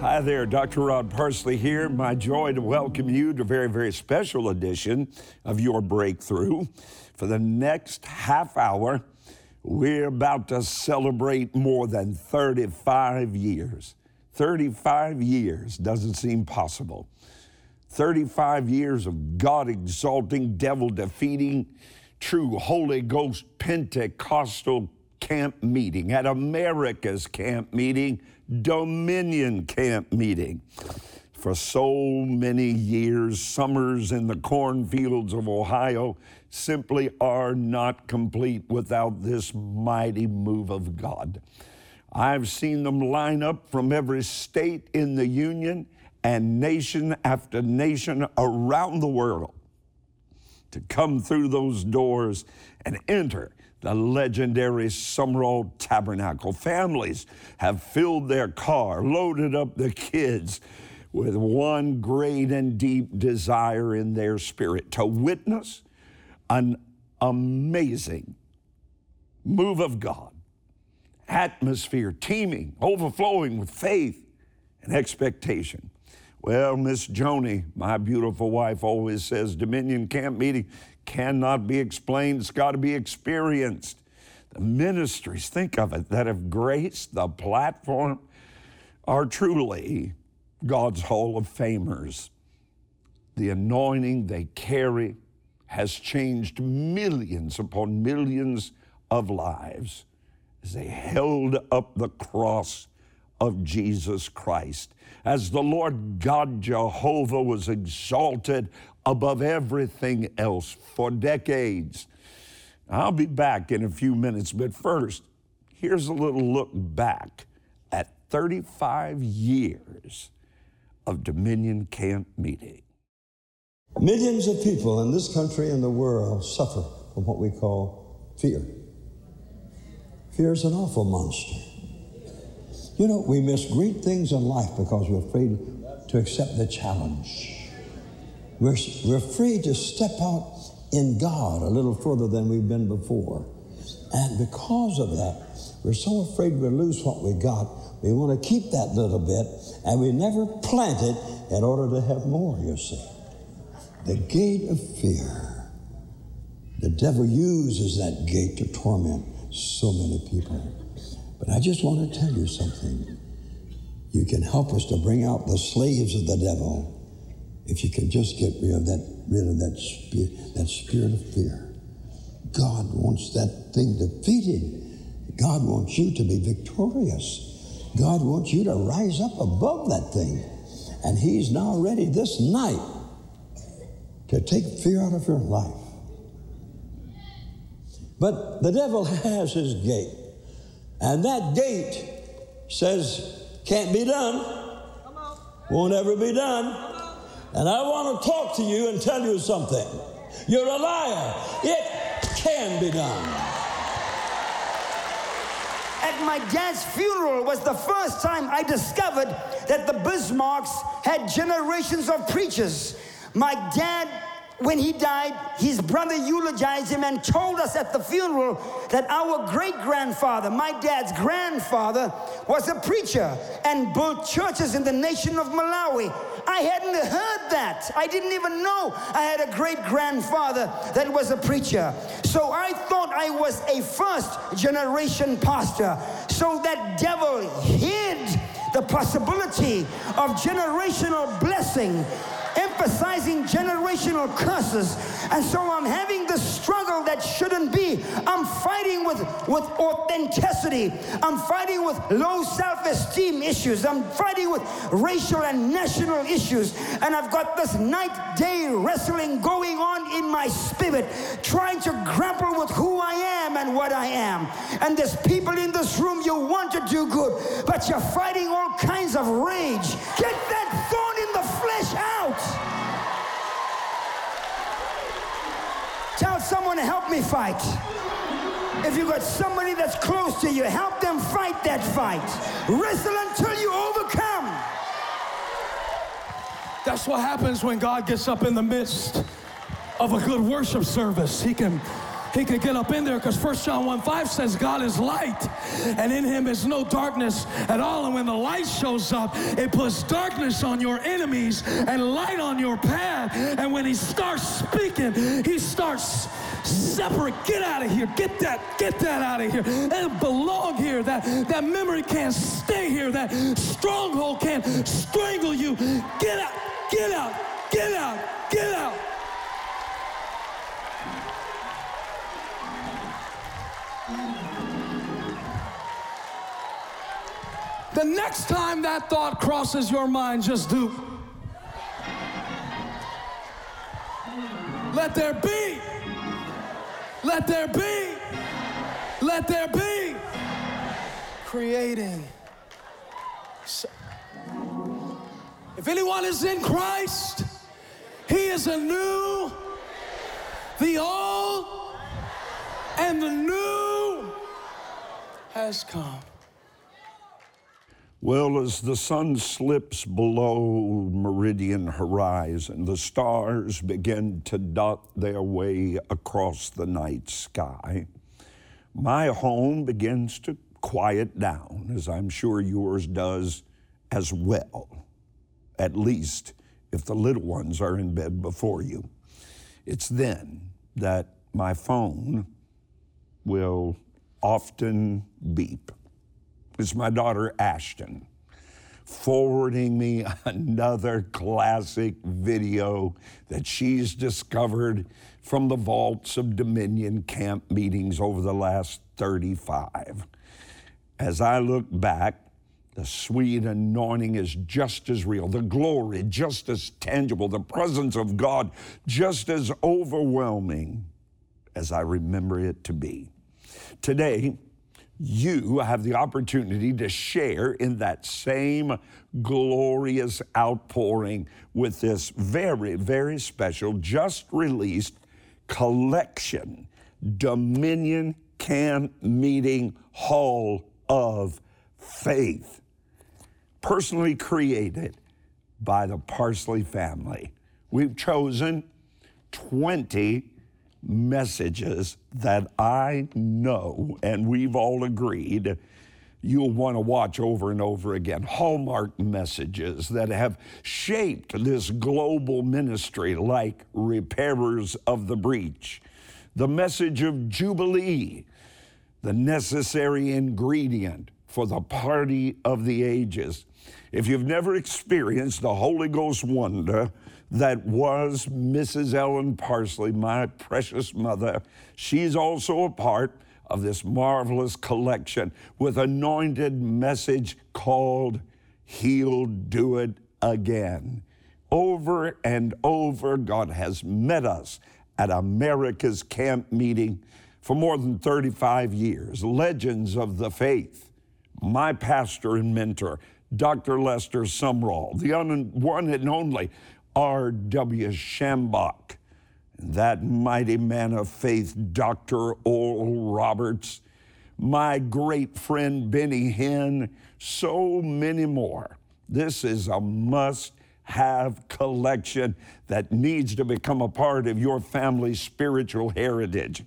Hi there, Dr. Rod Parsley here. My joy to welcome you to a very, very special edition of Your Breakthrough. For the next half hour, we're about to celebrate more than 35 years. 35 years doesn't seem possible. 35 years of God exalting, devil defeating, true Holy Ghost Pentecostal camp meeting, at America's camp meeting, Dominion camp meeting. For so many years, summers in the cornfields of Ohio simply are not complete without this mighty move of God. I've seen them line up from every state in the Union and nation after nation around the world to come through those doors and enter the legendary Sumrall Tabernacle. Families have filled their car, loaded up the kids with one great and deep desire in their spirit to witness an amazing move of God, atmosphere teeming, overflowing with faith and expectation. Well, Miss Joni, my beautiful wife, always says Dominion Camp Meeting cannot be explained, it's got to be experienced. The ministries, think of it, that have graced the platform are truly God's Hall of Famers. The anointing they carry has changed millions upon millions of lives as they held up the cross of Jesus Christ. As the Lord God Jehovah was exalted above everything else for decades. I'll be back in a few minutes, but first, here's a little look back at 35 years of Dominion Camp Meeting. Millions of people in this country and the world suffer from what we call fear. Fear is an awful monster. You know, we miss great things in life because we're afraid to accept the challenge. We're, we're afraid to step out in God a little further than we've been before. And because of that, we're so afraid we'll lose what we got. We want to keep that little bit, and we never plant it in order to have more, you see. The gate of fear. The devil uses that gate to torment so many people. But I just want to tell you something. You can help us to bring out the slaves of the devil if you can just get rid of that, rid of that, spirit, that spirit of fear. God wants that thing defeated. God wants you to be victorious. God wants you to rise up above that thing. And He's now ready this night to take fear out of your life. But the devil has his gate. And that gate says, can't be done, won't ever be done. And I want to talk to you and tell you something. You're a liar. It can be done. At my dad's funeral was the first time I discovered that the Bismarcks had generations of preachers. My dad when he died, his brother eulogized him and told us at the funeral that our great grandfather, my dad's grandfather, was a preacher and built churches in the nation of Malawi. I hadn't heard that. I didn't even know I had a great grandfather that was a preacher. So I thought I was a first generation pastor. So that devil hid the possibility of generational blessing emphasizing generational curses. And so I'm having this struggle that shouldn't be. I'm fighting with, with authenticity. I'm fighting with low self esteem issues. I'm fighting with racial and national issues. And I've got this night day wrestling going on in my spirit, trying to grapple with who I am and what I am. And there's people in this room, you want to do good, but you're fighting all kinds of rage. Get that thorn in the flesh out. Someone to help me fight. If you got somebody that's close to you, help them fight that fight. Wrestle until you overcome. That's what happens when God gets up in the midst of a good worship service. He can he could get up in there because 1 John 1 5 says God is light and in him is no darkness at all. And when the light shows up, it puts darkness on your enemies and light on your path. And when he starts speaking, he starts separate. Get out of here. Get that, get that out of here. It belong here. That, that memory can't stay here. That stronghold can't strangle you. Get out, get out, get out, get out. The next time that thought crosses your mind, just do. Let there be. Let there be. Let there be. Creating. If anyone is in Christ, he is a new, the old, and the new has come. Well, as the sun slips below meridian horizon, the stars begin to dot their way across the night sky. My home begins to quiet down, as I'm sure yours does as well, at least if the little ones are in bed before you. It's then that my phone will often beep it's my daughter Ashton forwarding me another classic video that she's discovered from the vaults of Dominion camp meetings over the last 35. As I look back, the sweet anointing is just as real, the glory just as tangible, the presence of God just as overwhelming as I remember it to be. Today, you have the opportunity to share in that same glorious outpouring with this very, very special, just released collection, Dominion Camp Meeting Hall of Faith, personally created by the Parsley family. We've chosen 20 messages that I know, and we've all agreed, you'll want to watch over and over again. Hallmark messages that have shaped this global ministry, like Repairers of the Breach, the message of Jubilee, the necessary ingredient for the party of the ages. If you've never experienced the Holy Ghost wonder, that was Mrs. Ellen Parsley, my precious mother. She's also a part of this marvelous collection with anointed message called He'll Do It Again. Over and over, God has met us at America's camp meeting for more than 35 years. Legends of the faith. My pastor and mentor, Dr. Lester Sumrall, the one and only R.W. Schambach, that mighty man of faith, Dr. Oral Roberts, my great friend Benny Hinn, so many more. This is a must have collection that needs to become a part of your family's spiritual heritage.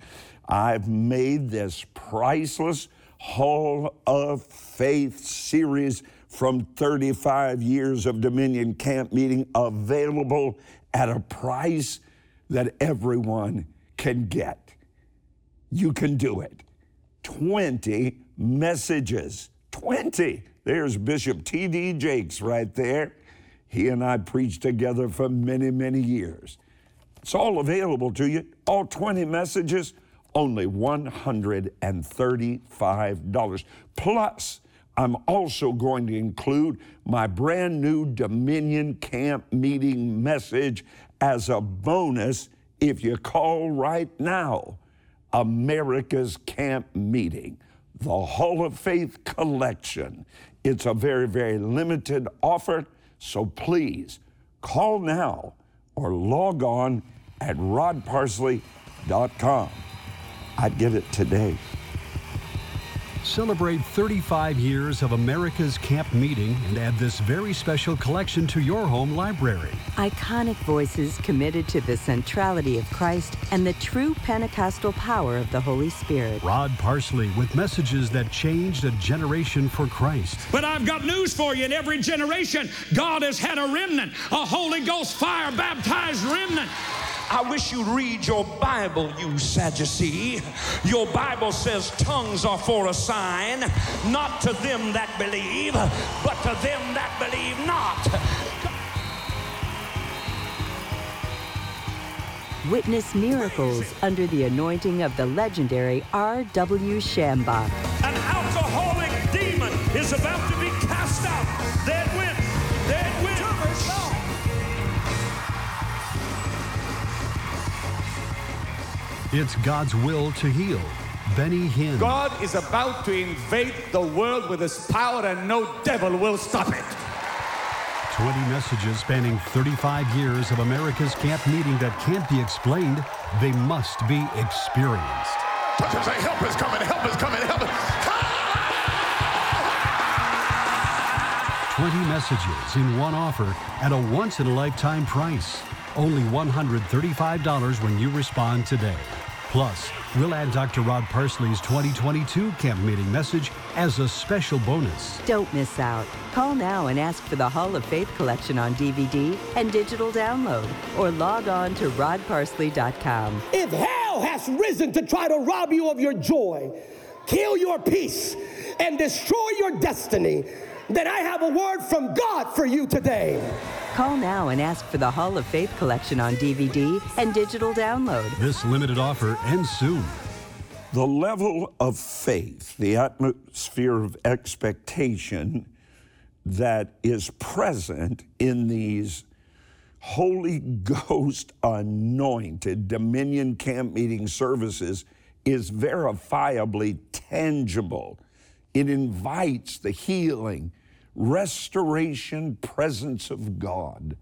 I've made this priceless Hall of Faith series from 35 years of Dominion Camp Meeting available at a price that everyone can get. You can do it. 20 messages. 20. There's Bishop T.D. Jakes right there. He and I preached together for many, many years. It's all available to you. All 20 messages, only $135. Plus, I'm also going to include my brand new Dominion Camp meeting message as a bonus if you call right now. America's Camp Meeting, the Hall of Faith Collection. It's a very, very limited offer, so please call now or log on at rodparsley.com. I'd give it today. Celebrate 35 years of America's Camp Meeting and add this very special collection to your home library. Iconic voices committed to the centrality of Christ and the true Pentecostal power of the Holy Spirit. Rod Parsley with messages that changed a generation for Christ. But I've got news for you. In every generation, God has had a remnant, a Holy Ghost fire baptized remnant. I wish you'd read your Bible, you Sadducee. Your Bible says tongues are for a sign, not to them that believe, but to them that believe not. Witness miracles under the anointing of the legendary R.W. Schambach. An alcoholic demon is about to It's God's will to heal. Benny Hinn. God is about to invade the world with his power, and no devil will stop it. 20 messages spanning 35 years of America's camp meeting that can't be explained, they must be experienced. Say, help is coming, help is coming, help is 20 messages in one offer at a once in a lifetime price. Only $135 when you respond today. Plus, we'll add Dr. Rod Parsley's 2022 camp meeting message as a special bonus. Don't miss out. Call now and ask for the Hall of Faith collection on DVD and digital download, or log on to rodparsley.com. If hell has risen to try to rob you of your joy, kill your peace, and destroy your destiny, then I have a word from God for you today. Call now and ask for the Hall of Faith collection on DVD and digital download. This limited offer ends soon. The level of faith, the atmosphere of expectation that is present in these Holy Ghost anointed Dominion Camp Meeting services is verifiably tangible. It invites the healing, restoration presence of God.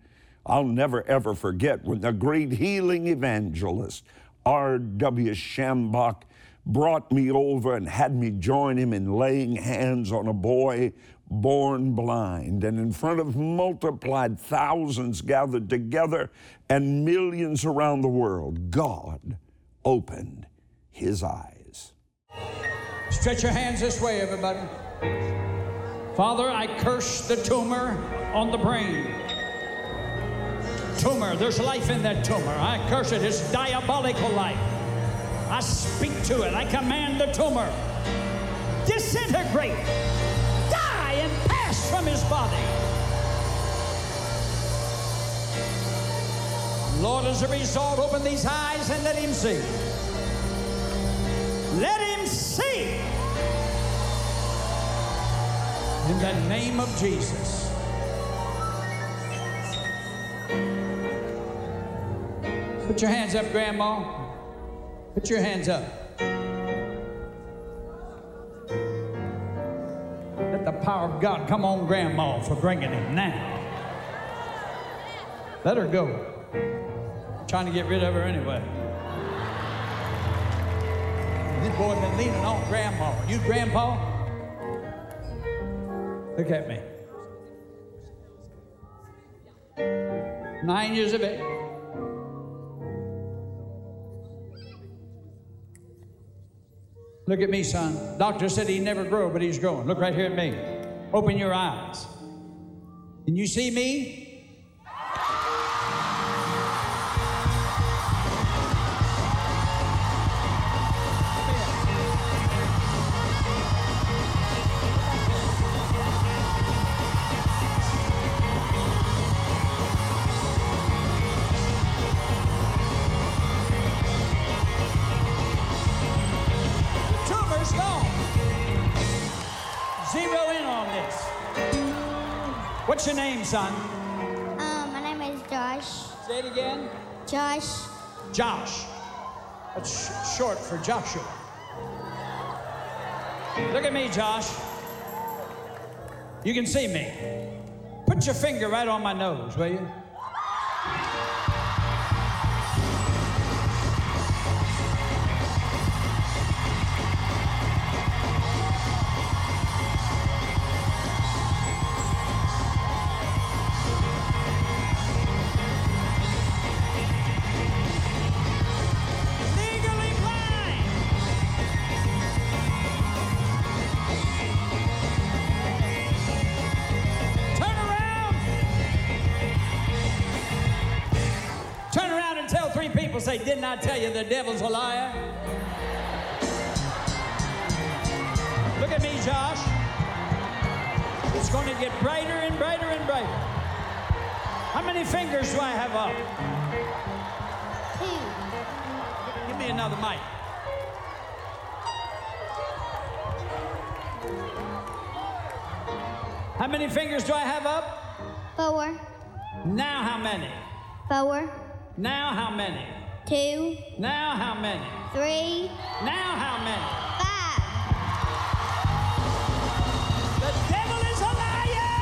I'll never ever forget when the great healing evangelist R.W. Schambach brought me over and had me join him in laying hands on a boy born blind. And in front of multiplied thousands gathered together and millions around the world, God opened his eyes. Stretch your hands this way, everybody. Father, I curse the tumor on the brain. Tumor, there's life in that tumor. I curse it. It's diabolical life. I speak to it. I command the tumor. Disintegrate. Die and pass from his body. Lord, as a result, open these eyes and let him see. Let him see. In the name of Jesus. Put your hands up, Grandma. Put your hands up. Let the power of God come on Grandma for bringing him now. Let her go. I'm trying to get rid of her anyway. This boy been leaning on Grandma. You Grandpa? Look at me. Nine years of age. Look at me, son. Doctor said he'd never grow, but he's growing. Look right here at me. Open your eyes. Can you see me? Zero in on this. What's your name, son? Um, my name is Josh. Say it again. Josh. Josh. That's sh- short for Joshua. Look at me, Josh. You can see me. Put your finger right on my nose, will you? Say, Didn't I tell you the devil's a liar? Look at me, Josh. It's going to get brighter and brighter and brighter. How many fingers do I have up? Two. Give me another mic. How many fingers do I have up? Four. Now how many? Four. Now how many? Two. Now how many? Three. Now how many? Five. The devil is a liar!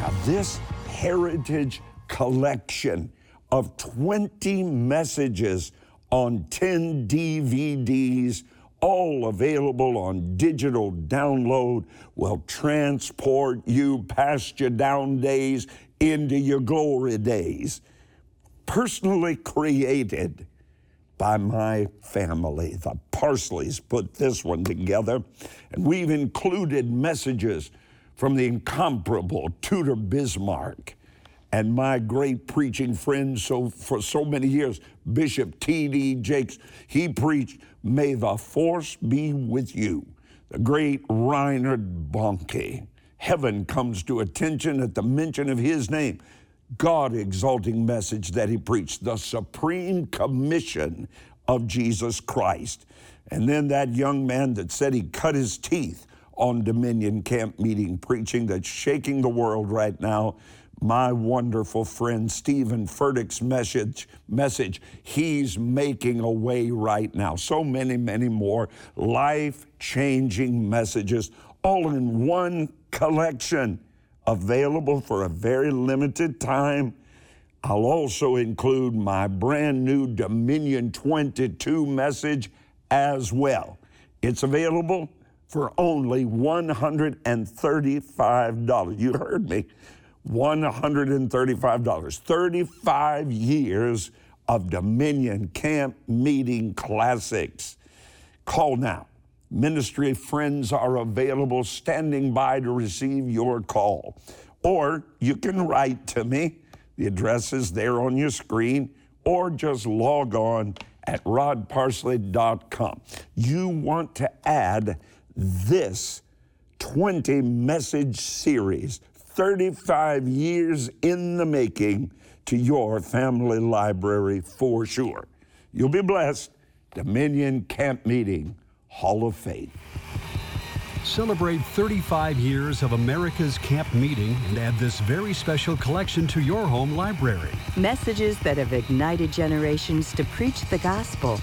Now, this heritage collection of 20 messages on 10 DVDs, all available on digital download, will transport you past your down days into your glory days. Personally created by my family. The Parsleys put this one together, and we've included messages from the incomparable Tudor Bismarck and my great preaching friend so for so many years, Bishop T.D. Jakes. He preached, May the force be with you. The great Reinhard Bonnke. Heaven comes to attention at the mention of his name. God exalting message that he preached, the supreme commission of Jesus Christ. And then that young man that said he cut his teeth on Dominion Camp meeting preaching that's shaking the world right now. My wonderful friend Stephen Furtick's message, message, he's making a way right now. So many, many more life changing messages, all in one collection available for a very limited time. I'll also include my brand new Dominion 22 message as well. It's available for only $135. You heard me. $135. 35 years of Dominion Camp Meeting Classics. Call now. Ministry friends are available, standing by to receive your call. Or you can write to me. The address is there on your screen, or just log on at rodparsley.com. You want to add this 20 message series, 35 years in the making, to your family library for sure. You'll be blessed. Dominion Camp Meeting Hall of Fame. Celebrate 35 years of America's Camp Meeting and add this very special collection to your home library. Messages that have ignited generations to preach the gospel.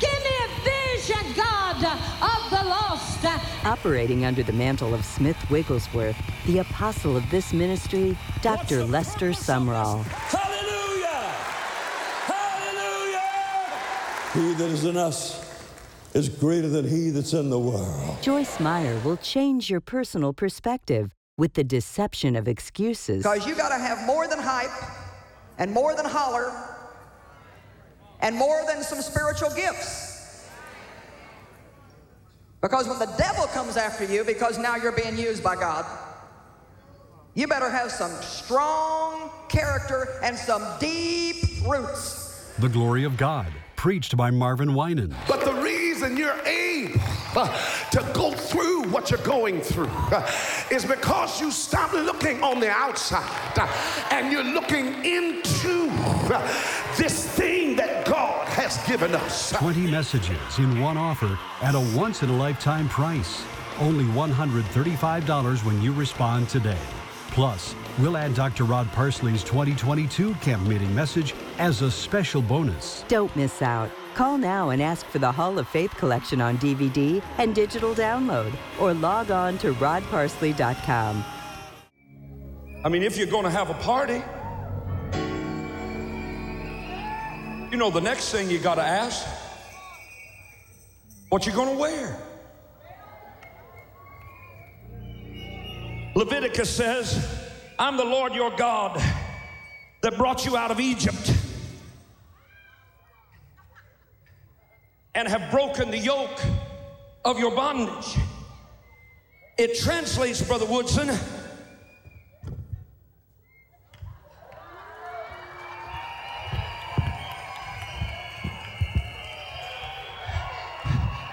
Give me a vision, God, of the lost. Operating under the mantle of Smith Wigglesworth, the apostle of this ministry, Dr. Lester Sumrall. Hallelujah! Hallelujah! He that is in us is greater than he that's in the world. Joyce Meyer will change your personal perspective with the deception of excuses. Because you got to have more than hype and more than holler and more than some spiritual gifts. Because when the devil comes after you, because now you're being used by God, you better have some strong character and some deep roots. The Glory of God, preached by Marvin Winans. You're able to go through what you're going through uh, is because you stop looking on the outside uh, and you're looking into uh, this thing that God has given us. 20 messages in one offer at a once in a lifetime price. Only $135 when you respond today. Plus, we'll add Dr. Rod Parsley's 2022 camp meeting message as a special bonus. Don't miss out. Call now and ask for the Hall of Faith collection on DVD and digital download, or log on to rodparsley.com. I mean, if you're going to have a party, you know, the next thing you got to ask, what you're going to wear? Leviticus says, I'm the Lord your God that brought you out of Egypt and have broken the yoke of your bondage. It translates, Brother Woodson,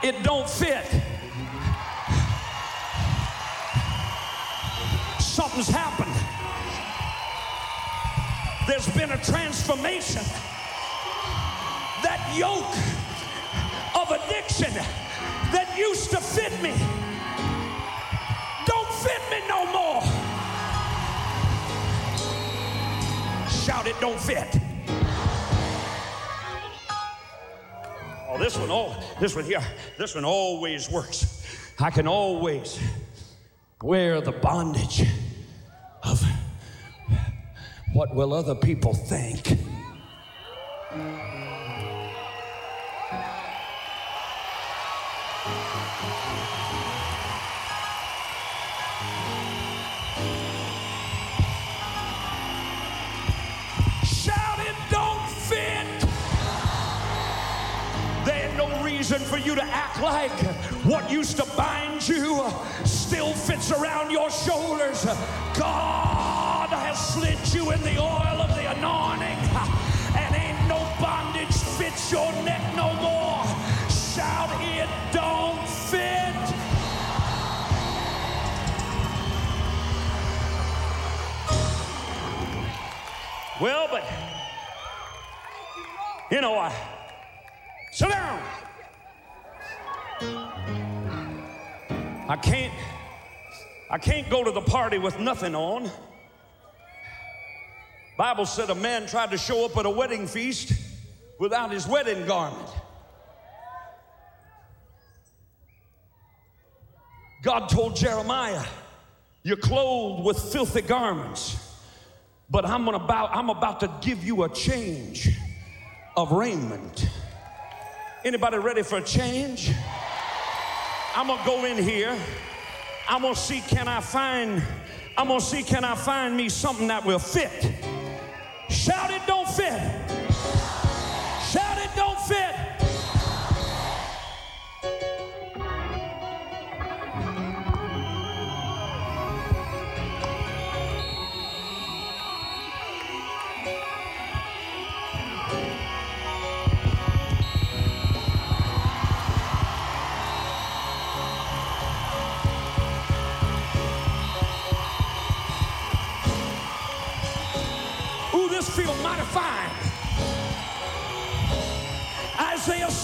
it don't fit. Something's happened. There's been a transformation. That yoke of addiction that used to fit me don't fit me no more. Shout it, don't fit. Oh, this one, oh, this one here, this one always works. I can always wear the bondage of what will other people think. Shout it, don't fit. There no reason for you to act like what used to bind you still fits around your shoulders. God has slit you in the oil of the anointing, and ain't no bondage fits your neck no more. Shout it, don't fit. Well, but you know, I sit down. I can't I can't go to the party with nothing on. Bible said a man tried to show up at a wedding feast without his wedding garment. God told Jeremiah, You're clothed with filthy garments, but I'm about, I'm about to give you a change of raiment. Anybody ready for a change? I'm gonna go in here. I'm gonna see can I find, I'm gonna see can I find me something that will fit. Shout it don't fit.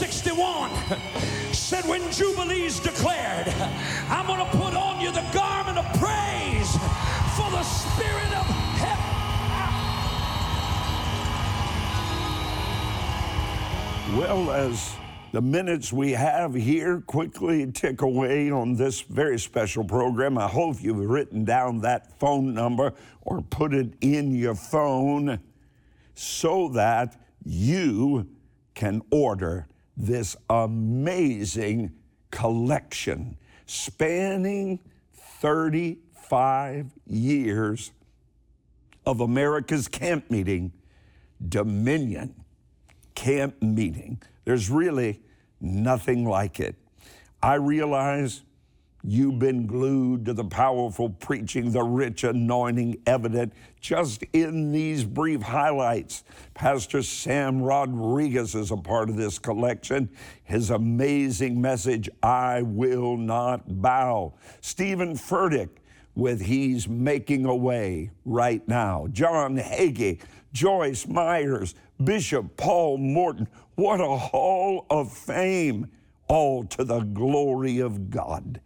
61 said, When Jubilee's declared, I'm going to put on you the garment of praise for the spirit of heaven. Well, as the minutes we have here quickly tick away on this very special program, I hope you've written down that phone number or put it in your phone so that you can order this amazing collection spanning 35 years of America's camp meeting, Dominion camp meeting. There's really nothing like it. I realize you've been glued to the powerful preaching, the rich anointing evident just in these brief highlights. Pastor Sam Rodriguez is a part of this collection. His amazing message, I Will Not Bow. Stephen Furtick with He's Making a Way right now. John Hagee, Joyce Myers, Bishop Paul Morton. What a hall of fame, all to the glory of God.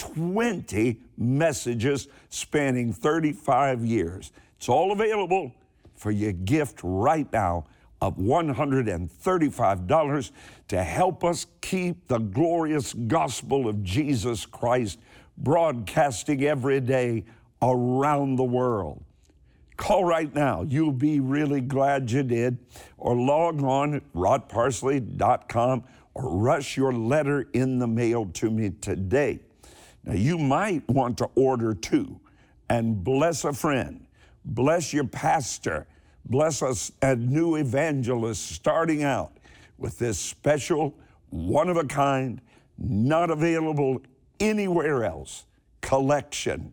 20 messages spanning 35 years. It's all available for your gift right now of $135 to help us keep the glorious gospel of Jesus Christ broadcasting every day around the world. Call right now. You'll be really glad you did. Or log on at rodparsley.com or rush your letter in the mail to me today. Now, you might want to order two. And bless a friend, bless your pastor, bless us a new evangelist starting out with this special, one of a kind, not available anywhere else collection,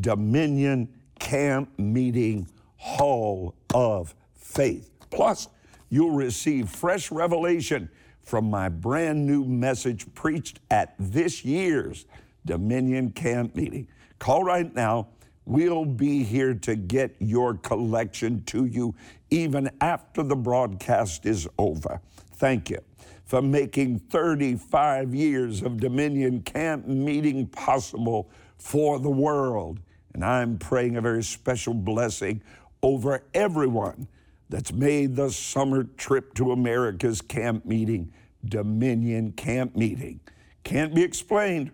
Dominion Camp Meeting Hall of Faith. Plus, you'll receive fresh revelation from my brand new message preached at this year's Dominion Camp meeting. Call right now. We'll be here to get your collection to you even after the broadcast is over. Thank you for making 35 years of Dominion Camp meeting possible for the world. And I'm praying a very special blessing over everyone that's made the summer trip to America's camp meeting, Dominion Camp Meeting. Can't be explained,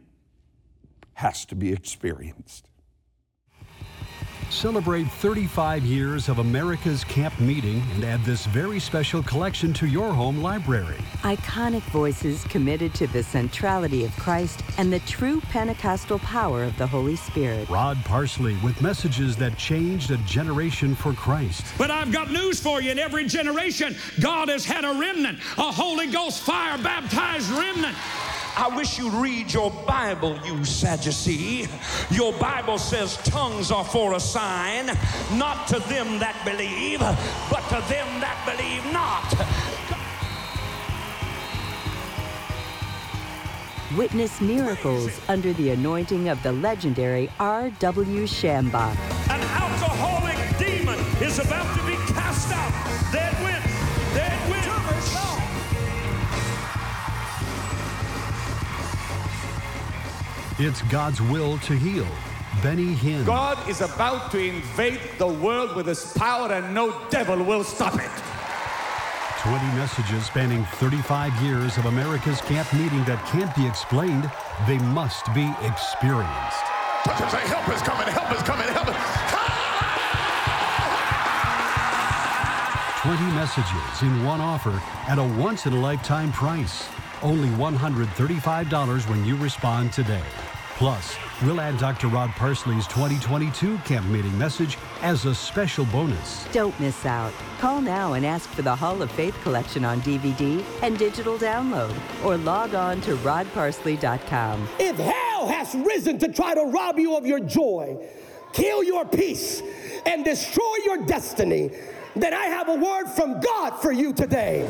has to be experienced. Celebrate 35 years of America's Camp Meeting and add this very special collection to your home library. Iconic voices committed to the centrality of Christ and the true Pentecostal power of the Holy Spirit. Rod Parsley with messages that changed a generation for Christ. But I've got news for you. In every generation, God has had a remnant, a Holy Ghost fire baptized remnant. I wish you'd read your Bible, you Sadducee. Your Bible says tongues are for a sign, not to them that believe, but to them that believe not. Witness miracles under the anointing of the legendary R.W. Schambach. An alcoholic demon is about to be cast out. Dead wind, dead wind. It's God's will to heal. Benny Hinn. God is about to invade the world with his power, and no devil will stop it. 20 messages spanning 35 years of America's camp meeting that can't be explained. They must be experienced. Touch and say, help is coming, help is coming, help is 20 messages in one offer at a once in a lifetime price. Only $135 when you respond today. Plus, we'll add Dr. Rod Parsley's 2022 camp meeting message as a special bonus. Don't miss out. Call now and ask for the Hall of Faith collection on DVD and digital download, or log on to rodparsley.com. If hell has risen to try to rob you of your joy, kill your peace, and destroy your destiny, then I have a word from God for you today.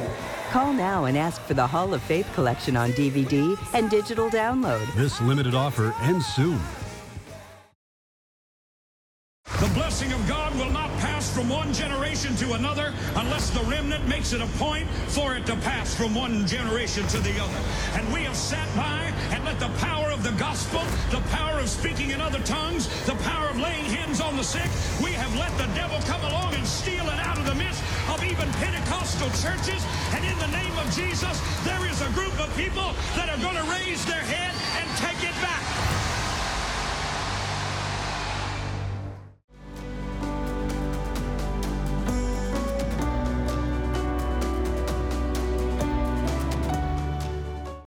Call now and ask for the Hall of Faith collection on DVD and digital download. This limited offer ends soon. From one generation to another unless the remnant makes it a point for it to pass from one generation to the other. And we have sat by and let the power of the gospel, the power of speaking in other tongues, the power of laying hands on the sick, we have let the devil come along and steal it out of the midst of even Pentecostal churches. And in the name of Jesus, there is a group of people that are going to raise their head and take it